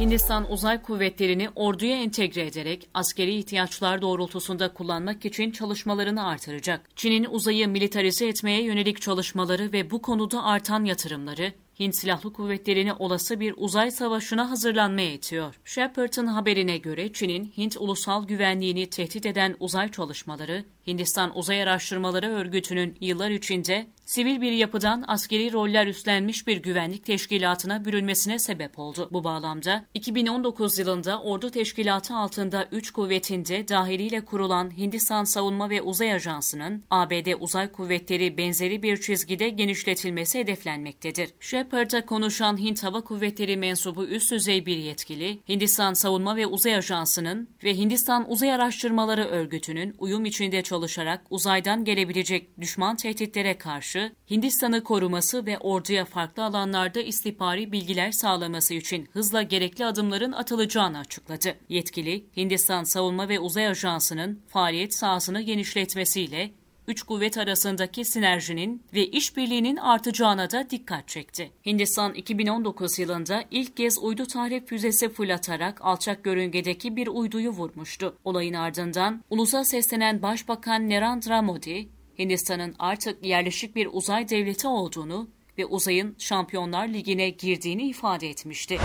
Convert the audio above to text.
Hindistan Uzay Kuvvetleri'ni orduya entegre ederek askeri ihtiyaçlar doğrultusunda kullanmak için çalışmalarını artıracak. Çin'in uzayı militarize etmeye yönelik çalışmaları ve bu konuda artan yatırımları Hint Silahlı Kuvvetleri'ni olası bir uzay savaşına hazırlanmaya itiyor. Shepard'ın haberine göre Çin'in Hint ulusal güvenliğini tehdit eden uzay çalışmaları, Hindistan Uzay Araştırmaları Örgütü'nün yıllar içinde sivil bir yapıdan askeri roller üstlenmiş bir güvenlik teşkilatına bürünmesine sebep oldu. Bu bağlamda 2019 yılında ordu teşkilatı altında 3 kuvvetinde dahiliyle kurulan Hindistan Savunma ve Uzay Ajansı'nın ABD Uzay Kuvvetleri benzeri bir çizgide genişletilmesi hedeflenmektedir. Shepard'a konuşan Hint Hava Kuvvetleri mensubu üst düzey bir yetkili, Hindistan Savunma ve Uzay Ajansı'nın ve Hindistan Uzay Araştırmaları Örgütü'nün uyum içinde çalışarak uzaydan gelebilecek düşman tehditlere karşı Hindistan'ı koruması ve orduya farklı alanlarda istihbari bilgiler sağlaması için hızla gerekli adımların atılacağını açıkladı. Yetkili, Hindistan Savunma ve Uzay Ajansı'nın faaliyet sahasını genişletmesiyle üç kuvvet arasındaki sinerjinin ve işbirliğinin artacağına da dikkat çekti. Hindistan 2019 yılında ilk kez uydu tahrip füzesi fırlatarak alçak görüngedeki bir uyduyu vurmuştu. Olayın ardından ulusa seslenen Başbakan Narendra Modi, Hindistan'ın artık yerleşik bir uzay devleti olduğunu ve uzayın Şampiyonlar Ligi'ne girdiğini ifade etmişti.